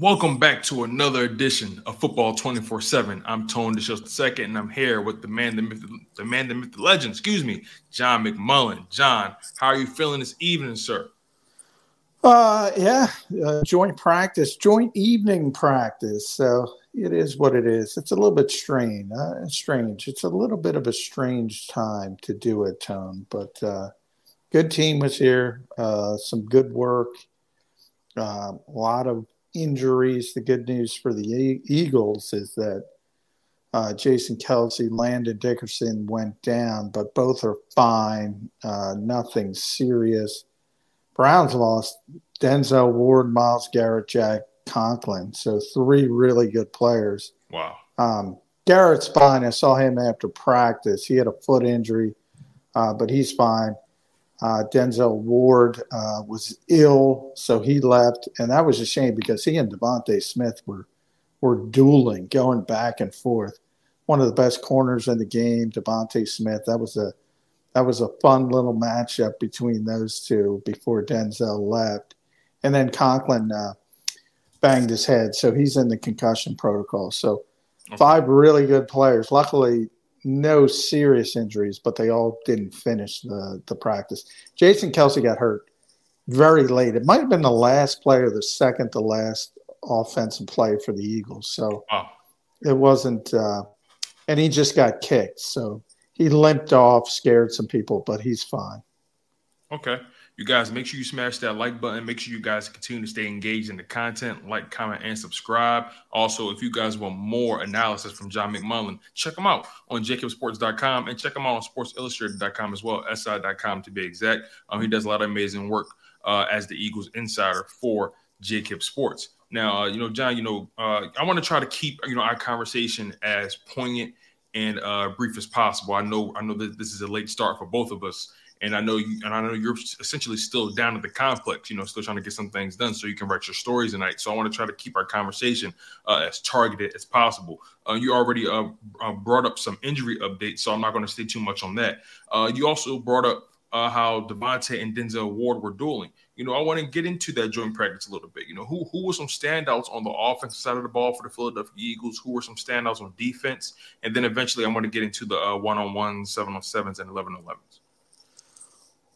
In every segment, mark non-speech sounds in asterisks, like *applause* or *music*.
Welcome back to another edition of Football 24 7. I'm Tone DeShields second, and I'm here with the man, the myth, the man, the myth, the legend, excuse me, John McMullen. John, how are you feeling this evening, sir? Uh, yeah, uh, joint practice, joint evening practice. So it is what it is. It's a little bit strange. Uh, strange. It's a little bit of a strange time to do it, Tone. But uh, good team was here. Uh, some good work. Uh, a lot of injuries. The good news for the Eagles is that uh, Jason Kelce, Landon Dickerson went down, but both are fine. Uh, nothing serious. Browns lost Denzel Ward, Myles Garrett, Jack Conklin. So three really good players. Wow. Um, Garrett's fine. I saw him after practice. He had a foot injury, uh, but he's fine. Uh, Denzel Ward uh, was ill, so he left, and that was a shame because he and DeVonta Smith were were dueling, going back and forth. One of the best corners in the game, DeVonta Smith. That was a that was a fun little matchup between those two before Denzel left, and then Conklin uh, banged his head, so he's in the concussion protocol. So five really good players. Luckily, no serious injuries, but they all didn't finish the the practice. Jason Kelce got hurt very late. It might have been the last player, the second to last offensive play for the Eagles. So Wow. it wasn't, uh, and he just got kicked. So he limped off, scared some people, but he's fine. Okay. You guys, make sure you smash that like button. Make sure you guys continue to stay engaged in the content, like, comment, and subscribe. Also, if you guys want more analysis from John McMullen, check him out on jakibsports.com and check him out on sportsillustrated.com as well, si.com to be exact. Um, he does a lot of amazing work uh, as the Eagles insider for JAKIB Sports. Now, uh, you know, John, you know, uh, I want to try to keep, you know, our conversation as poignant and uh, brief as possible. I know, I know that this is a late start for both of us, and I know you, and I know you're essentially still down at the complex, you know, still trying to get some things done so you can write your stories tonight. So I want to try to keep our conversation uh, as targeted as possible. Uh, you already uh, uh, brought up some injury updates, so I'm not going to stay too much on that. Uh, you also brought up uh, how DeVonta and Denzel Ward were dueling. You know, I want to get into that joint practice a little bit. You know, who who were some standouts on the offensive side of the ball for the Philadelphia Eagles? Who were some standouts on defense? And then eventually, I want to get into the uh, one-on-ones, seven-on-sevens, and eleven-on-elevens.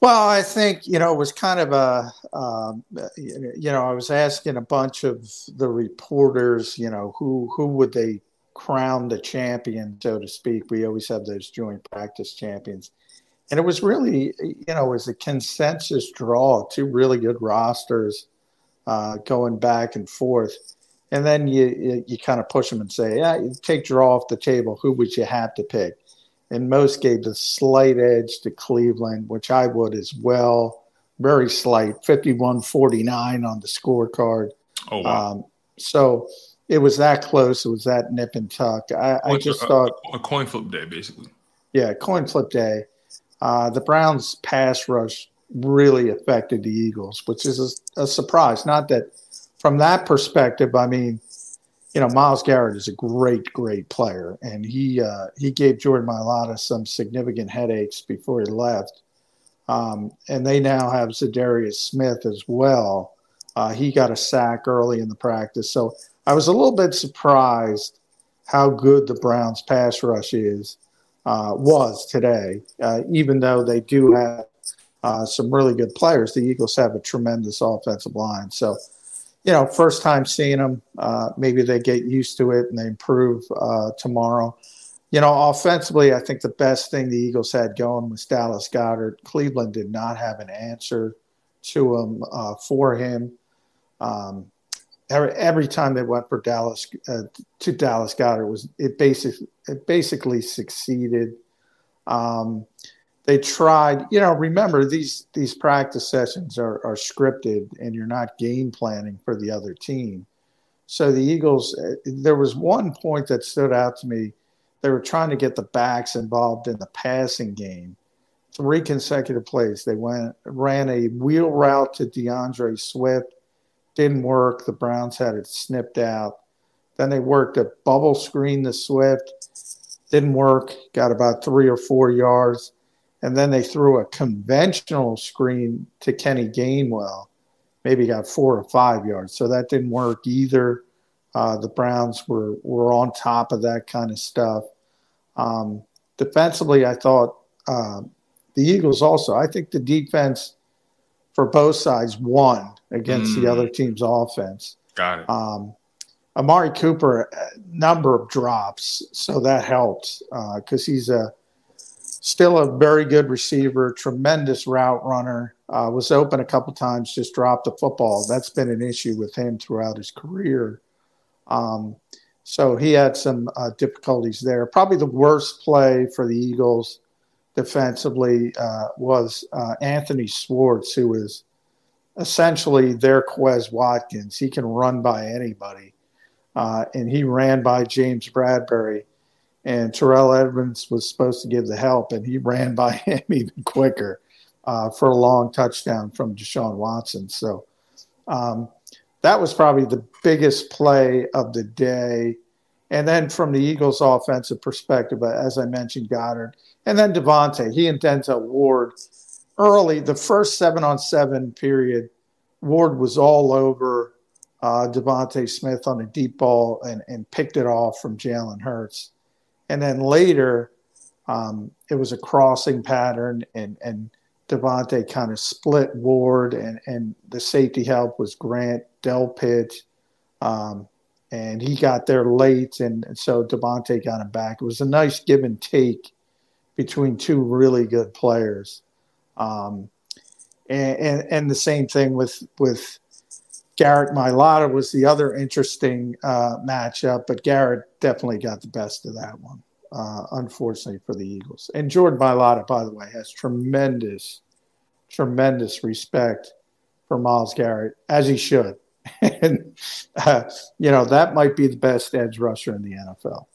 Well, I think you know it was kind of a um, you know I was asking a bunch of the reporters, you know, who who would they crown the champion, so to speak. We always have those joint practice champions, and it was really you know it was a consensus draw. Two really good rosters uh, going back and forth, and then you you, you kind of push them and say, yeah, you take draw off the table. Who would you have to pick? and most gave the slight edge to Cleveland, which I would as well. Very slight, 51 49 on the scorecard. Oh, wow. Um, so it was that close. It was that nip and tuck. I, I just a, thought a coin flip day, basically. Yeah, coin flip day. Uh, the Browns' pass rush really affected the Eagles, which is a, a, surprise. Not that from that perspective, I mean, you know, Myles Garrett is a great, great player, and he uh, he gave Jordan Mailata some significant headaches before he left. Um, and they now have Za'Darius Smith as well. Uh, he got a sack early in the practice, so I was a little bit surprised how good the Browns' pass rush is uh, was today. Uh, even though they do have uh, some really good players, the Eagles have a tremendous offensive line. So, you know, first time seeing them, uh, maybe they get used to it and they improve uh, tomorrow. You know, offensively, I think the best thing the Eagles had going was Dallas Goedert. Cleveland did not have an answer to him uh, for him. Um, every, every time they went for Dallas uh, to Dallas Goedert was it basically it basically succeeded. Um, they tried, you know. Remember these these practice sessions are, are scripted, and you're not game planning for the other team. So the Eagles, uh, there was one point that stood out to me. They were trying to get the backs involved in the passing game. Three consecutive plays. They went ran a wheel route to D'Andre Swift didn't work. The Browns had it snipped out. Then they worked a bubble screen to Swift. Didn't work. Got about three or four yards. And then they threw a conventional screen to Kenny Gainwell. Maybe got four or five yards. So that didn't work either. Uh, the Browns were, were on top of that kind of stuff. Um, defensively, I thought uh, the Eagles also, I think the defense for both sides won against mm. the other team's offense. Got it. Um, Amari Cooper, a number of drops, so that helped because uh, he's a still a very good receiver, tremendous route runner. Uh, was open a couple times, just dropped the football. That's been an issue with him throughout his career. Um, so he had some uh, difficulties there. Probably the worst play for the Eagles defensively uh, was uh, Anthony Schwartz, who is essentially their Quez Watkins. He can run by anybody. Uh, and he ran by James Bradberry. And Terrell Edmunds was supposed to give the help, and he ran by *laughs* him even quicker uh, for a long touchdown from Deshaun Watson. So um, that was probably the biggest play of the day. And then from the Eagles' offensive perspective, as I mentioned, Goedert, and then DeVonta, he and Denzel Ward early, the first seven on seven period, Ward was all over uh, DeVonta Smith on a deep ball and, and picked it off from Jalen Hurts. And then later, um, it was a crossing pattern, and, and DeVonta kind of split Ward, and, and the safety help was Grant Delpit. Um, and he got there late, and, and so DeVonta got him back. It was a nice give and take between two really good players. Um, and, and, and the same thing with with Garrett Mailata was the other interesting uh, matchup, but Garrett definitely got the best of that one, uh, unfortunately for the Eagles. And Jordan Mailata, by the way, has tremendous, tremendous respect for Myles Garrett, as he should. *laughs* and, uh, you know, that might be the best edge rusher in the NFL.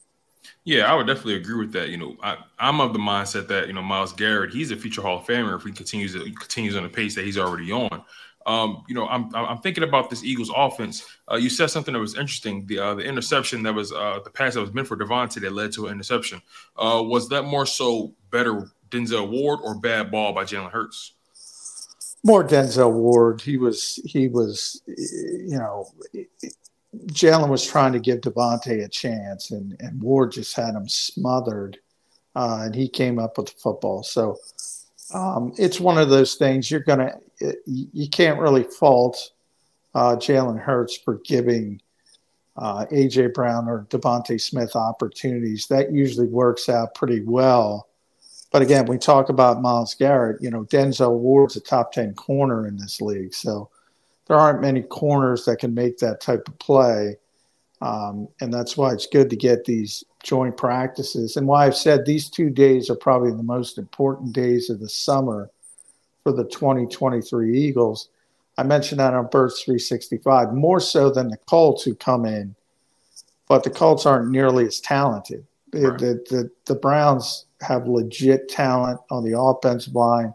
Yeah, I would definitely agree with that. You know, I, am of the mindset that you know Myles Garrett, he's a future Hall of Famer if he continues to, continues on the pace that he's already on. Um, you know, I'm I'm thinking about this Eagles offense. Uh, you said something that was interesting. The uh, the interception that was uh, the pass that was meant for DeVonta that led to an interception. Uh, was that more so better Denzel Ward or bad ball by Jalen Hurts? More Denzel Ward. He was he was you know Jalen was trying to give DeVonta a chance, and, and Ward just had him smothered, uh, and he came up with the football. So um, it's one of those things you're gonna you can't really fault uh, Jalen Hurts for giving uh, AJ Brown or DeVonta Smith opportunities. That usually works out pretty well. But again, we talk about Myles Garrett. You know, Denzel Ward's a top ten corner in this league, so there aren't many corners that can make that type of play. Um, and that's why it's good to get these joint practices. And why I've said these two days are probably the most important days of the summer for the 2023 Eagles. I mentioned that on Birds 365, more so than the Colts who come in but the Colts aren't nearly as talented. Right. The, the, the Browns have legit talent on the offensive line,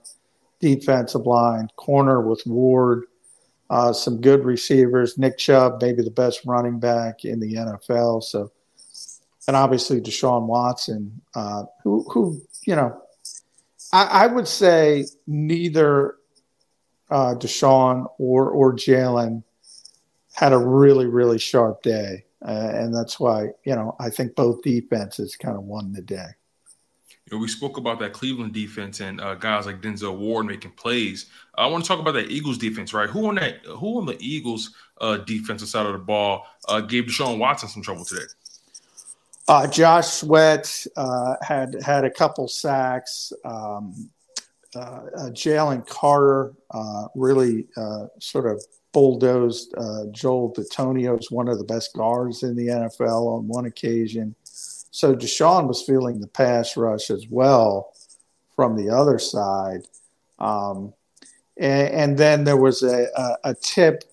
defensive line, corner with Ward, uh, some good receivers. Nick Chubb, maybe the best running back in the NFL. So, and obviously Deshaun Watson, uh, who, who, you know, I, I would say neither uh, Deshaun or or Jalen had a really really sharp day, uh, and that's why you know I think both defenses kind of won the day. You know, we spoke about that Cleveland defense and uh, guys like Denzel Ward making plays. I want to talk about that Eagles defense, right? Who on that? Who on the Eagles uh, defensive side of the ball uh, gave Deshaun Watson some trouble today? Uh, Josh Sweat uh, had had a couple sacks. Um, uh, uh Jalen Carter uh, really uh, sort of bulldozed Joel Bitonio is one of the best guards in the NFL on one occasion. So Deshaun was feeling the pass rush as well from the other side. Um, and, and, then there was a, a, a tip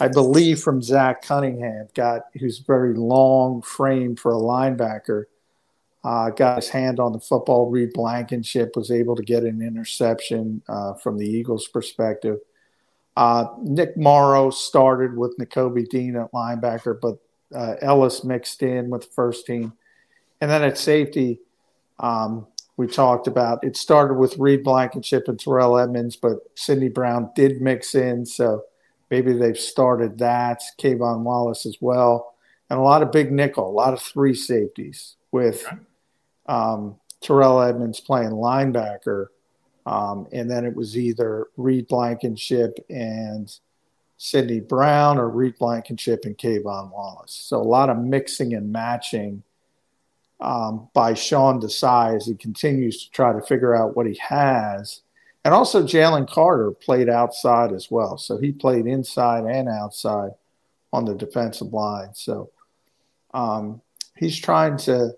I believe from Zach Cunningham, got who's very long frame for a linebacker. Uh, got his hand on the football. Reed Blankenship was able to get an interception uh, from the Eagles' perspective. Uh, Nick Morrow started with Nakobe Dean at linebacker, but uh, Elliss mixed in with the first team. And then at safety, um, we talked about it started with Reed Blankenship and Terrell Edmunds, but Sydney Brown did mix in. So Maybe they've started that. K'Von Wallace as well. And a lot of big nickel, a lot of three safeties with um, Terrell Edmunds playing linebacker. Um, and then it was either Reed Blankenship and Sydney Brown or Reed Blankenship and K'Von Wallace. So a lot of mixing and matching um, by Sean Desai as he continues to try to figure out what he has and also, Jalen Carter played outside as well. So he played inside and outside on the defensive line. So um, he's trying to,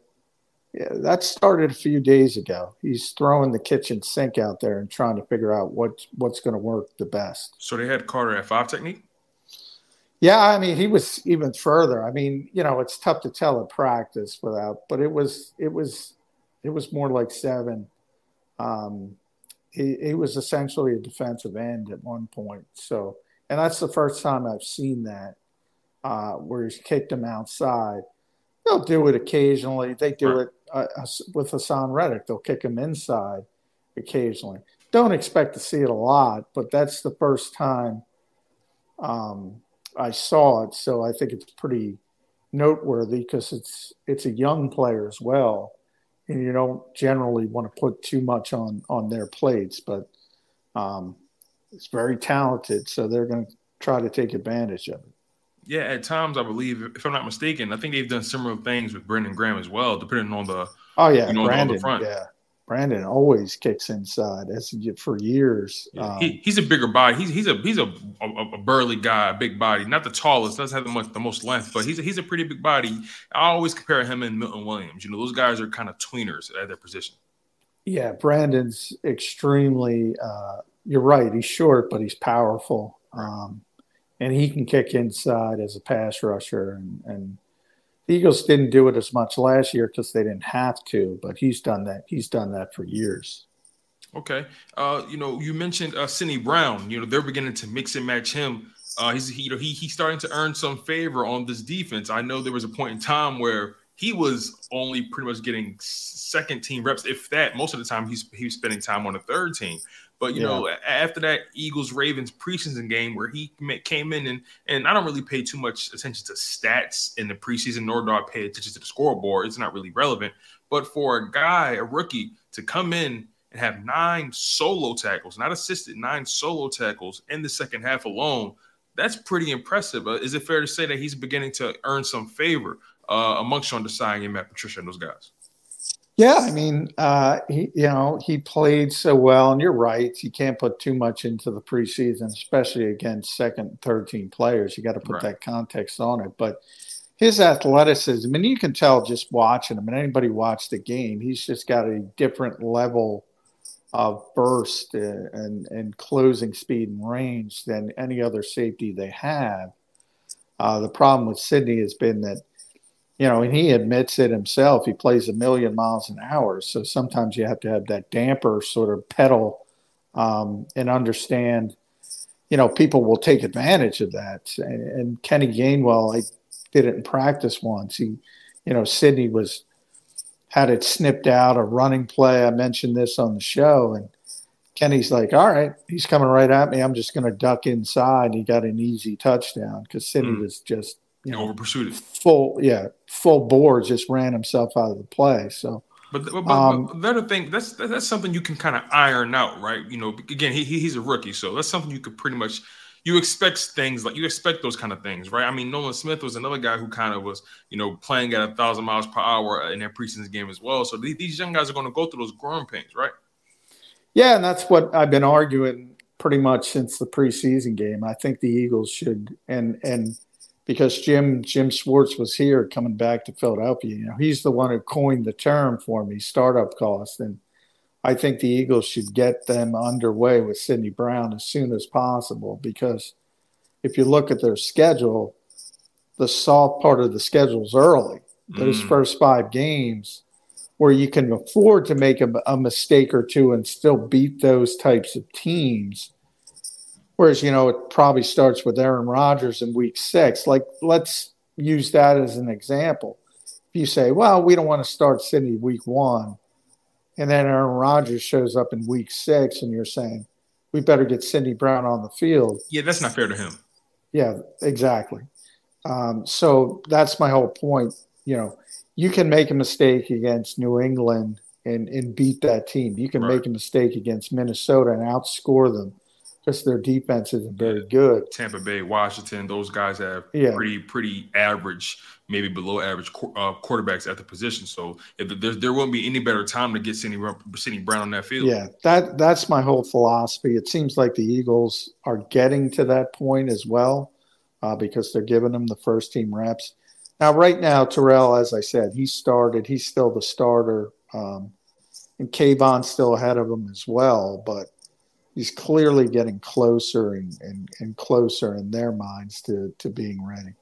yeah, that started a few days ago. He's throwing the kitchen sink out there and trying to figure out what, what's going to work the best. So they had Carter at five technique? Yeah, I mean, he was even further. I mean, you know, it's tough to tell at practice without, but it was, it was, it was more like seven. Um, he, he was essentially a defensive end at one point. So, and that's the first time I've seen that uh, where he's kicked him outside. They'll do it occasionally. They do it uh, with Haason Reddick. They'll kick him inside occasionally. Don't expect to see it a lot, but that's the first time um, I saw it. So I think it's pretty noteworthy because it's it's a young player as well and you don't generally want to put too much on on their plates, but um, it's very talented, so they're going to try to take advantage of it. Yeah, at times I believe, if I'm not mistaken, I think they've done similar things with Brandon Graham as well, depending on the oh yeah, you know, Brandon, yeah, Brandon always kicks inside as for years. Yeah, um, he, he's a bigger body. He's he's a he's a, a, a, burly guy, big body. Not the tallest, doesn't have the much the most length, but he's a, he's a pretty big body. I always compare him and Milton Williams. You know, those guys are kind of tweeners at their position. Yeah, Brandon's extremely. Uh, you're right. He's short, but he's powerful, um, and he can kick inside as a pass rusher and and the Eagles didn't do it as much last year because they didn't have to, but he's done that. He's done that for years. Okay. Uh, you know, you mentioned uh, Sydney Brown. You know, they're beginning to mix and match him. Uh, he's he, you know he he's starting to earn some favor on this defense. I know there was a point in time where he was only pretty much getting second team reps, if that. Most of the time, he's he was spending time on the third team. But you yeah. know, after that Eagles Ravens preseason game where he came in and and I don't really pay too much attention to stats in the preseason, nor do I pay attention to the scoreboard. It's not really relevant. But for a guy, a rookie, to come in and have nine solo tackles, not assisted, nine solo tackles in the second half alone, that's pretty impressive. Uh, is it fair to say that he's beginning to earn some favor uh, amongst Sean Desai and Matt Patricia and those guys? Yeah, I mean, uh, he you know he played so well, and you're right. You can't put too much into the preseason, especially against second, third team players. You got to put right. that context on it. But his athleticism, and you can tell just watching him. And anybody watch the game, he's just got a different level of burst and and closing speed and range than any other safety they have. Uh, the problem with Sydney has been that you know, and he admits it himself. He plays a million miles an hour, so sometimes you have to have that damper sort of pedal um, and understand. You know, people will take advantage of that. And, and Kenny Gainwell, I did it in practice once. He, you know, Sydney was had it snipped out a running play. I mentioned this on the show, and Kenny's like, "All right, he's coming right at me. I'm just going to duck inside." He got an easy touchdown because Sydney mm. was just you know, over pursued it. Full, yeah, full board, just ran himself out of the play. So, but, but, but, um, but the other thing that's that's something you can kind of iron out, right? You know, again, he, he's a rookie, so that's something you could pretty much you expect things like you expect those kind of things, right? I mean, Nolan Smith was another guy who kind of was, you know, playing at a thousand miles per hour in their preseason game as well. So these, these young guys are going to go through those growing pains, right? Yeah, and that's what I've been arguing pretty much since the preseason game. I think the Eagles should and and because Jim Jim Schwartz was here coming back to Philadelphia, you know, he's the one who coined the term for me, startup cost. And I think the Eagles should get them underway with Sydney Brown as soon as possible because if you look at their schedule, the soft part of the schedule is early. Those mm. first five games where you can afford to make a, a mistake or two and still beat those types of teams Whereas, you know, it probably starts with Aaron Rodgers in week six. Like, let's use that as an example. If you say, well, we don't want to start Sydney week one, and then Aaron Rodgers shows up in week six, and you're saying, we better get Sydney Brown on the field. Yeah, that's not fair to him. Yeah, exactly. Um, so that's my whole point. You know, you can make a mistake against New England and, and beat that team. You can right. make a mistake against Minnesota and outscore them because their defense isn't very good. Tampa Bay, Washington, those guys have yeah. pretty pretty average, maybe below average uh, quarterbacks at the position. So if there, there won't be any better time to get Sydney, Sydney Brown on that field. Yeah, that that's my whole philosophy. It seems like the Eagles are getting to that point as well uh, because they're giving them the first team reps. Now, right now, Terrell, as I said, he started. He's still the starter, um, and K'Von's still ahead of him as well. But he's clearly getting closer and, and, and closer in their minds to, to being ready.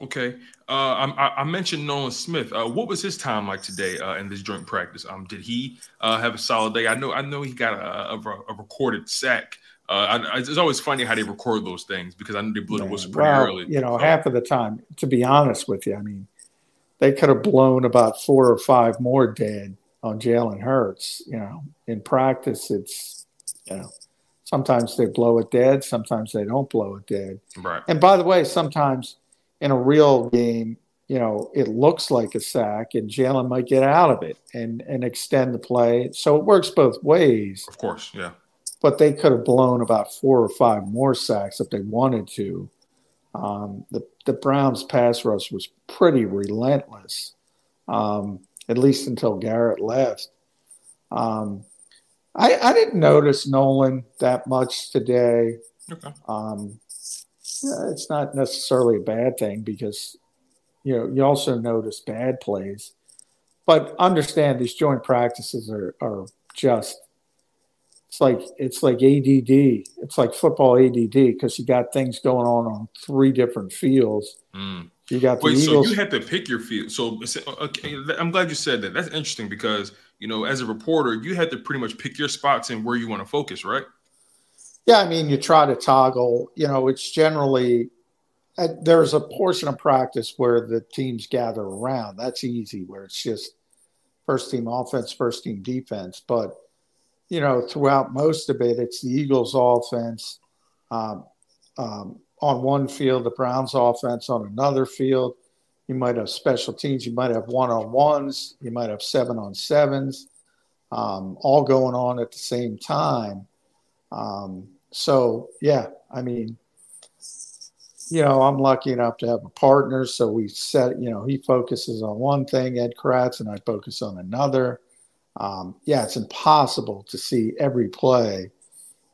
Okay. Uh, I, I, mentioned Nolan Smith. Uh, what was his time like today uh, in this joint practice? Um, did he uh, have a solid day? I know. I know he got a, a, a recorded sack. Uh, I, it's always funny how they record those things because I know they blew the whistle pretty well, early. You know, half of the time, to be honest with you, I mean, they could have blown about four or five more dead on Jalen Hurts. You know, in practice, it's you know, sometimes they blow it dead, sometimes they don't blow it dead. Right. And by the way, sometimes in a real game, you know, it looks like a sack, and Jalen might get out of it and and extend the play. So it works both ways. Of course, yeah. But they could have blown about four or five more sacks if they wanted to. Um, the the Browns' pass rush was pretty relentless, um, at least until Garrett left. Um, I, I didn't notice Nolan that much today. Okay. Um, yeah, it's not necessarily a bad thing because you know you also notice bad plays, but understand these joint practices are are just it's like it's like ADD. It's like football ADD because you got things going on on three different fields. Mm. You got the Wait, Eagles. so you had to pick your field. So okay, I'm glad you said that. That's interesting because you know, as a reporter, you had to pretty much pick your spots and where you want to focus, right? Yeah, I mean, you try to toggle. You know, it's generally uh, there's a portion of practice where the teams gather around. That's easy, where it's just first team offense, first team defense. But you know, throughout most of it, it's the Eagles' offense um, um, on one field, the Browns' offense on another field. You might have special teams. You might have one on ones. You might have seven on sevens, um, all going on at the same time. Um, so, yeah, I mean, you know, I'm lucky enough to have a partner. So we set, you know, he focuses on one thing, Ed Kracz, and I focus on another. Um, yeah, it's impossible to see every play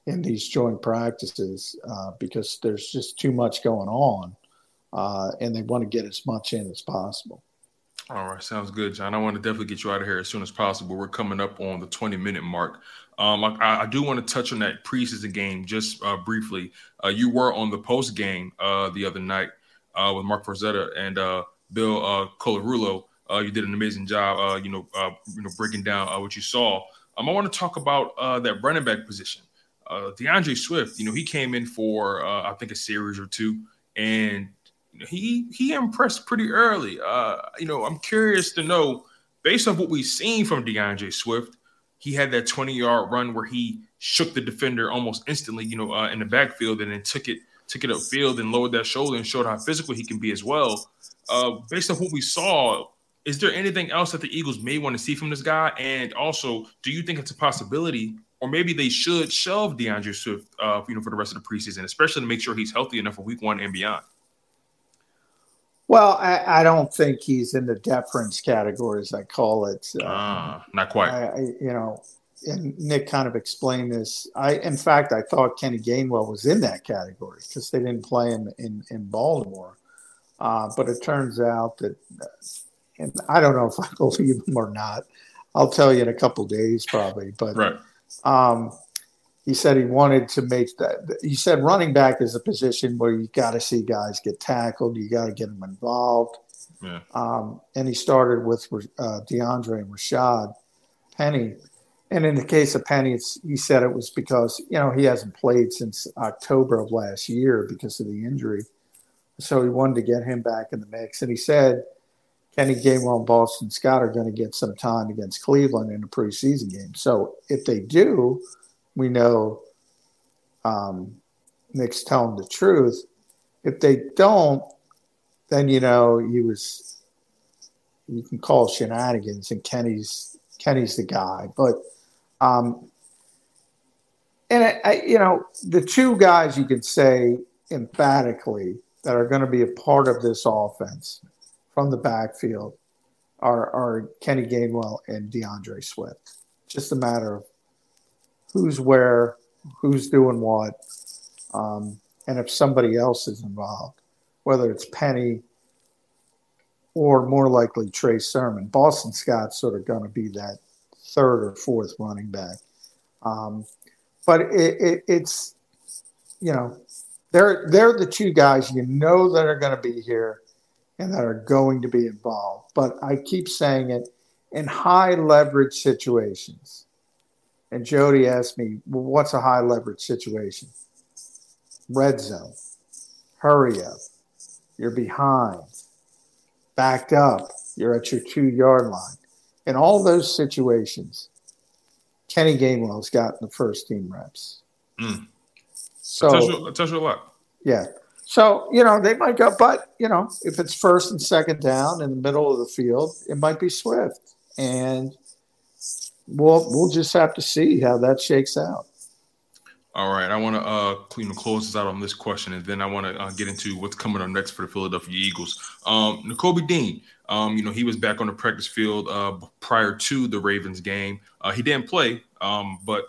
in these joint practices uh, because there's just too much going on uh, and they want to get as much in as possible. All right, sounds good, John. I want to definitely get you out of here as soon as possible. We're coming up on the 20 minute mark. Um, I, I, do want to touch on that preseason game just uh, briefly. Uh, you were on the post game uh, the other night uh, with Marc Farzetta, and uh, Bill uh, Colarulo. Uh, you did an amazing job, you know, you know, breaking down what you saw. Um, I want to talk about that running back position. D'Andre Swift, you know, he came in for I think a series or two, and he he impressed pretty early. Uh, you know, I'm curious to know, based on what we've seen from D'Andre Swift, he had that 20 yard run where he shook the defender almost instantly, you know, uh, in the backfield, and then took it took it upfield and lowered that shoulder and showed how physical he can be as well. Uh, based on what we saw, is there anything else that the Eagles may want to see from this guy? And also, do you think it's a possibility, or maybe they should shelve D'Andre Swift, uh, you know, for the rest of the preseason, especially to make sure he's healthy enough for Week One and beyond? Well, I, I don't think he's in the deference category, as I call it. Uh, not quite. I, I, you know, and Nick kind of explained this. I, in fact, I thought Kenny Gainwell was in that category because they didn't play him in in Baltimore. Uh, but it turns out that, and I don't know if I *laughs* believe him or not. I'll tell you in a couple days, probably. But right. um, he said he wanted to make that. He said running back is a position where you got to see guys get tackled. You got to get them involved. Yeah. Um, and he started with uh, D'Andre and Rashad Penny. And in the case of Penny, he said it was because you know he hasn't played since October of last year because of the injury, so he wanted to get him back in the mix. And he said Kenny Gainwell and Boston Scott are going to get some time against Cleveland in a preseason game. So if they do, we know um, Nick's telling the truth. If they don't, then you know he was. You can call shenanigans, and Kenny's Kenny's the guy. But, um, and I, I, you know, the two guys you can say emphatically that are going to be a part of this offense from the backfield are, are Kenny Gainwell and D'Andre Swift. Just a matter of who's where, who's doing what, um, and if somebody else is involved, whether it's Penny or more likely Trey Sermon. Boston Scott's sort of going to be that third or fourth running back. Um, but it, it, it's, you know, they're they're the two guys you know that are going to be here and that are going to be involved. But I keep saying it in high leverage situations and Jody asked me, well, what's a high leverage situation? Red zone. Hurry up. You're behind. Backed up. You're at your two yard line. In all those situations, Kenny Gainwell's gotten the first team reps. Mm. So, that tells you, a lot. Yeah. So, you know, they might go, but, you know, if it's first and second down in the middle of the field, it might be Swift. And well, we'll just have to see how that shakes out. All right, I want to uh, close this out on this question, and then I want to uh, get into what's coming up next for the Philadelphia Eagles. Um, Nakobe Dean, um, you know, he was back on the practice field uh, prior to the Ravens game. Uh, he didn't play, um, but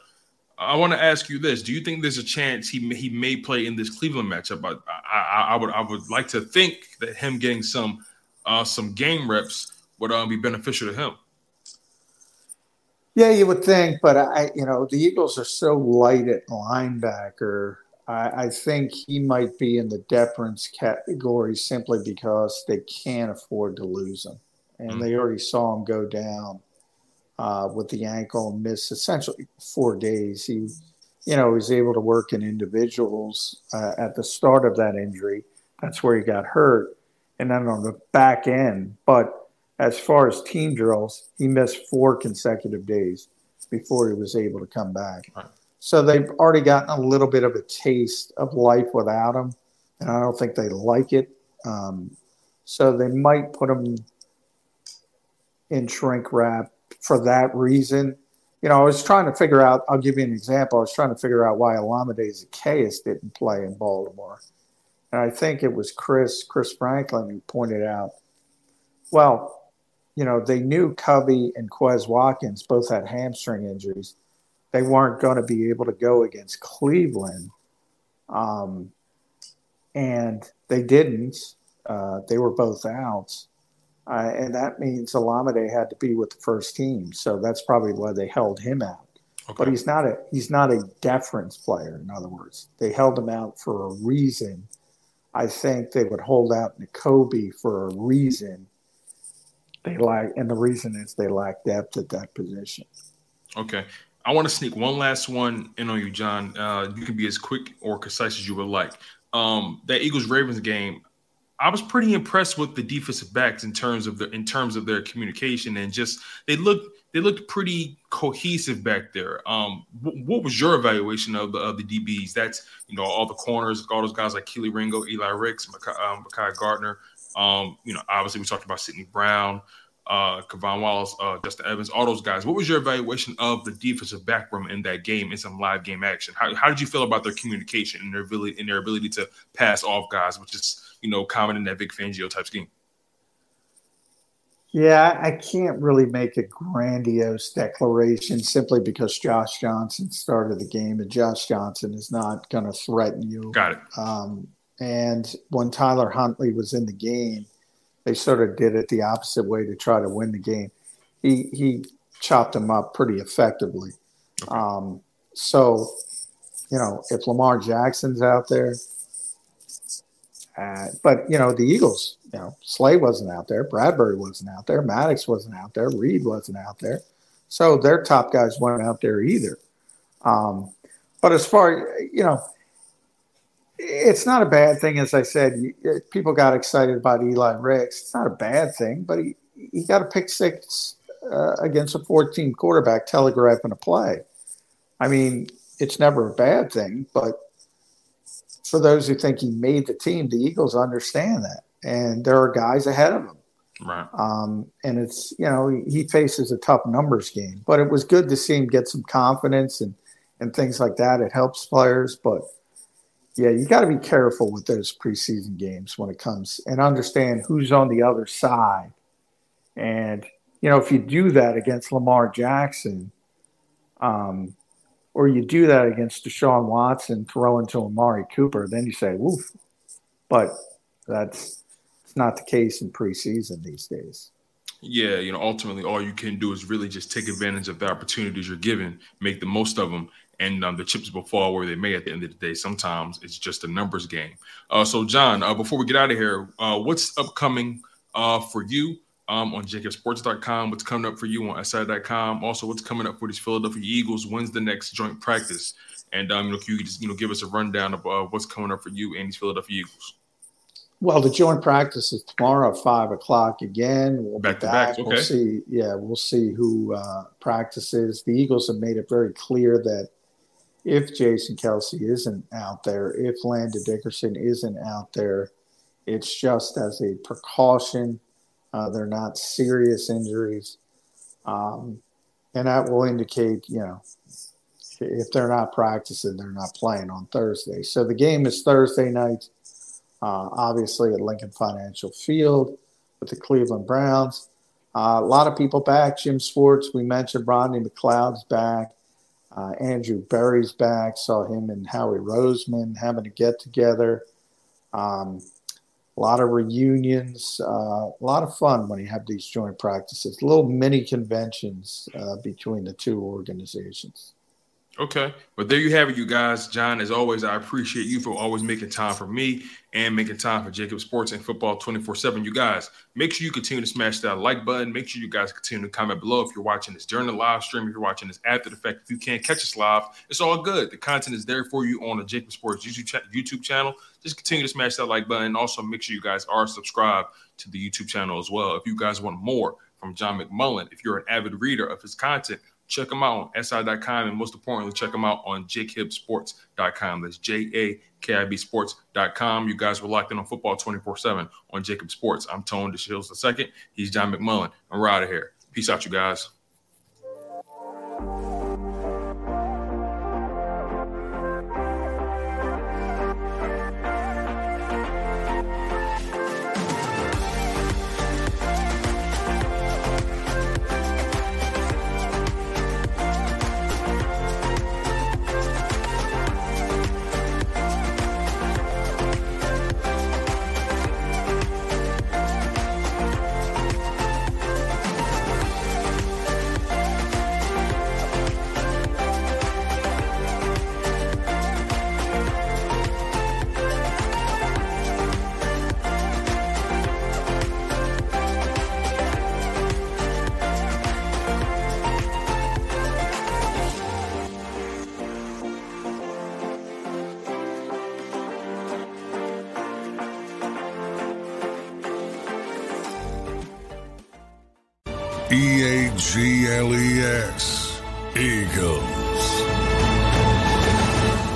I want to ask you this: Do you think there's a chance he may, he may play in this Cleveland matchup? I, I, I would I would like to think that him getting some uh, some game reps would uh, be beneficial to him. Yeah, you would think, but I, you know, the Eagles are so light at linebacker. I, I think he might be in the deference category simply because they can't afford to lose him, and mm-hmm. they already saw him go down uh, with the ankle and miss essentially four days. He, you know, was able to work in individuals uh, at the start of that injury. That's where he got hurt, and then on the back end, but as far as team drills, he missed four consecutive days before he was able to come back. Right. So they've already gotten a little bit of a taste of life without him, and I don't think they like it. Um, so they might put him in shrink wrap for that reason. You know, I was trying to figure out. I'll give you an example. I was trying to figure out why Olamide Zaccheaus didn't play in Baltimore, and I think it was Chris Chris Franklin who pointed out. Well, you know, they knew Covey and Quez Watkins both had hamstring injuries. They weren't going to be able to go against Cleveland. Um, and they didn't. Uh, they were both out. Uh, and that means Olamide had to be with the first team. So that's probably why they held him out. Okay. But he's not a he's not a deference player. In other words, they held him out for a reason. I think they would hold out Nakobe for a reason. They lack, and the reason is they lack depth at that position. Okay. I want to sneak one last one in on you, John. Uh, you can be as quick or concise as you would like. Um, that Eagles Ravens game, I was pretty impressed with the defensive backs in terms of the in terms of their communication and just they looked they looked pretty cohesive back there. Um, w- what was your evaluation of the of the DBs? That's you know all the corners, all those guys like Kelee Ringo, Eli Ricks, Mekhi, um, Mekhi Garner. Um, you know, obviously we talked about Sydney Brown, uh, K'Von Wallace, uh, Justin Evans, all those guys. What was your evaluation of the defensive back room in that game in some live game action? How, how did you feel about their communication and their ability and their ability to pass off guys, which is you know common in that Vic Fangio type scheme? Yeah, I can't really make a grandiose declaration simply because Josh Johnson started the game, and Josh Johnson is not going to threaten you. Got it. Um, and when Tyler Huntley was in the game, they sort of did it the opposite way to try to win the game. He he chopped him up pretty effectively. Um, so, you know, if Lamar Jackson's out there, uh, but you know, the Eagles, you know, Slay wasn't out there, Bradberry wasn't out there, Maddox wasn't out there, Reed wasn't out there, so their top guys weren't out there either. Um, but as far you know, it's not a bad thing. As I said, people got excited about Eli Ricks. It's not a bad thing, but he he got a pick six uh, against a 14 quarterback, telegraphing a play. I mean, it's never a bad thing, but for those who think he made the team, the Eagles understand that, and there are guys ahead of him. Right. Um, and it's you know he faces a tough numbers game, but it was good to see him get some confidence and and things like that. It helps players, but yeah, you got to be careful with those preseason games when it comes and understand who's on the other side. And you know if you do that against Lamar Jackson, um, or you do that against Deshaun Watson throwing to Amari Cooper, then you say, woof. But that's it's not the case in preseason these days. Yeah, you know, ultimately all you can do is really just take advantage of the opportunities you're given, make the most of them, and um, the chips will fall where they may at the end of the day. Sometimes it's just a numbers game. Uh, so, John, uh, before we get out of here, uh, what's upcoming uh, for you? um, on jakibsports.com. What's coming up for you on SI.com. Also, what's coming up for these Philadelphia Eagles? When's the next joint practice? And um, you know, you just you know give us a rundown of uh, what's coming up for you and these Philadelphia Eagles. Well, the joint practice is tomorrow at five o'clock again. We'll back back. Okay. We'll see. Yeah, we'll see who uh, practices. The Eagles have made it very clear that if Jason Kelce isn't out there, if Landon Dickerson isn't out there, it's just as a precaution uh, they're not serious injuries. Um, and that will indicate, you know, if they're not practicing, they're not playing on Thursday. So the game is Thursday night, uh, obviously at Lincoln Financial Field with the Cleveland Browns. Uh, a lot of people back. Jim Schwartz, we mentioned Rodney McLeod's back. Uh, Andrew Berry's back. Saw him and Howie Roseman having a get together. Um, a lot of reunions, uh, a lot of fun when you have these joint practices, little mini conventions uh, between the two organizations. Okay. But there you have it, you guys. John, as always, I appreciate you for always making time for me and making time for JAKIB Sports and Football 24 7. You guys, make sure you continue to smash that like button. Make sure you guys continue to comment below if you're watching this during the live stream, if you're watching this after the fact. If you can't catch us live, it's all good. The content is there for you on the JAKIB Sports YouTube, YouTube channel. Just continue to smash that like button. Also, make sure you guys are subscribed to the YouTube channel as well. If you guys want more from John McMullen, if you're an avid reader of his content, check them out on SI.com and most importantly, check them out on jakibsports.com. That's J A K I B sports.com. You guys were locked in on football 24 7 on JAKIB Sports. I'm Tone DeShields II. He's John McMullen. I'm out of here. Peace out, you guys. E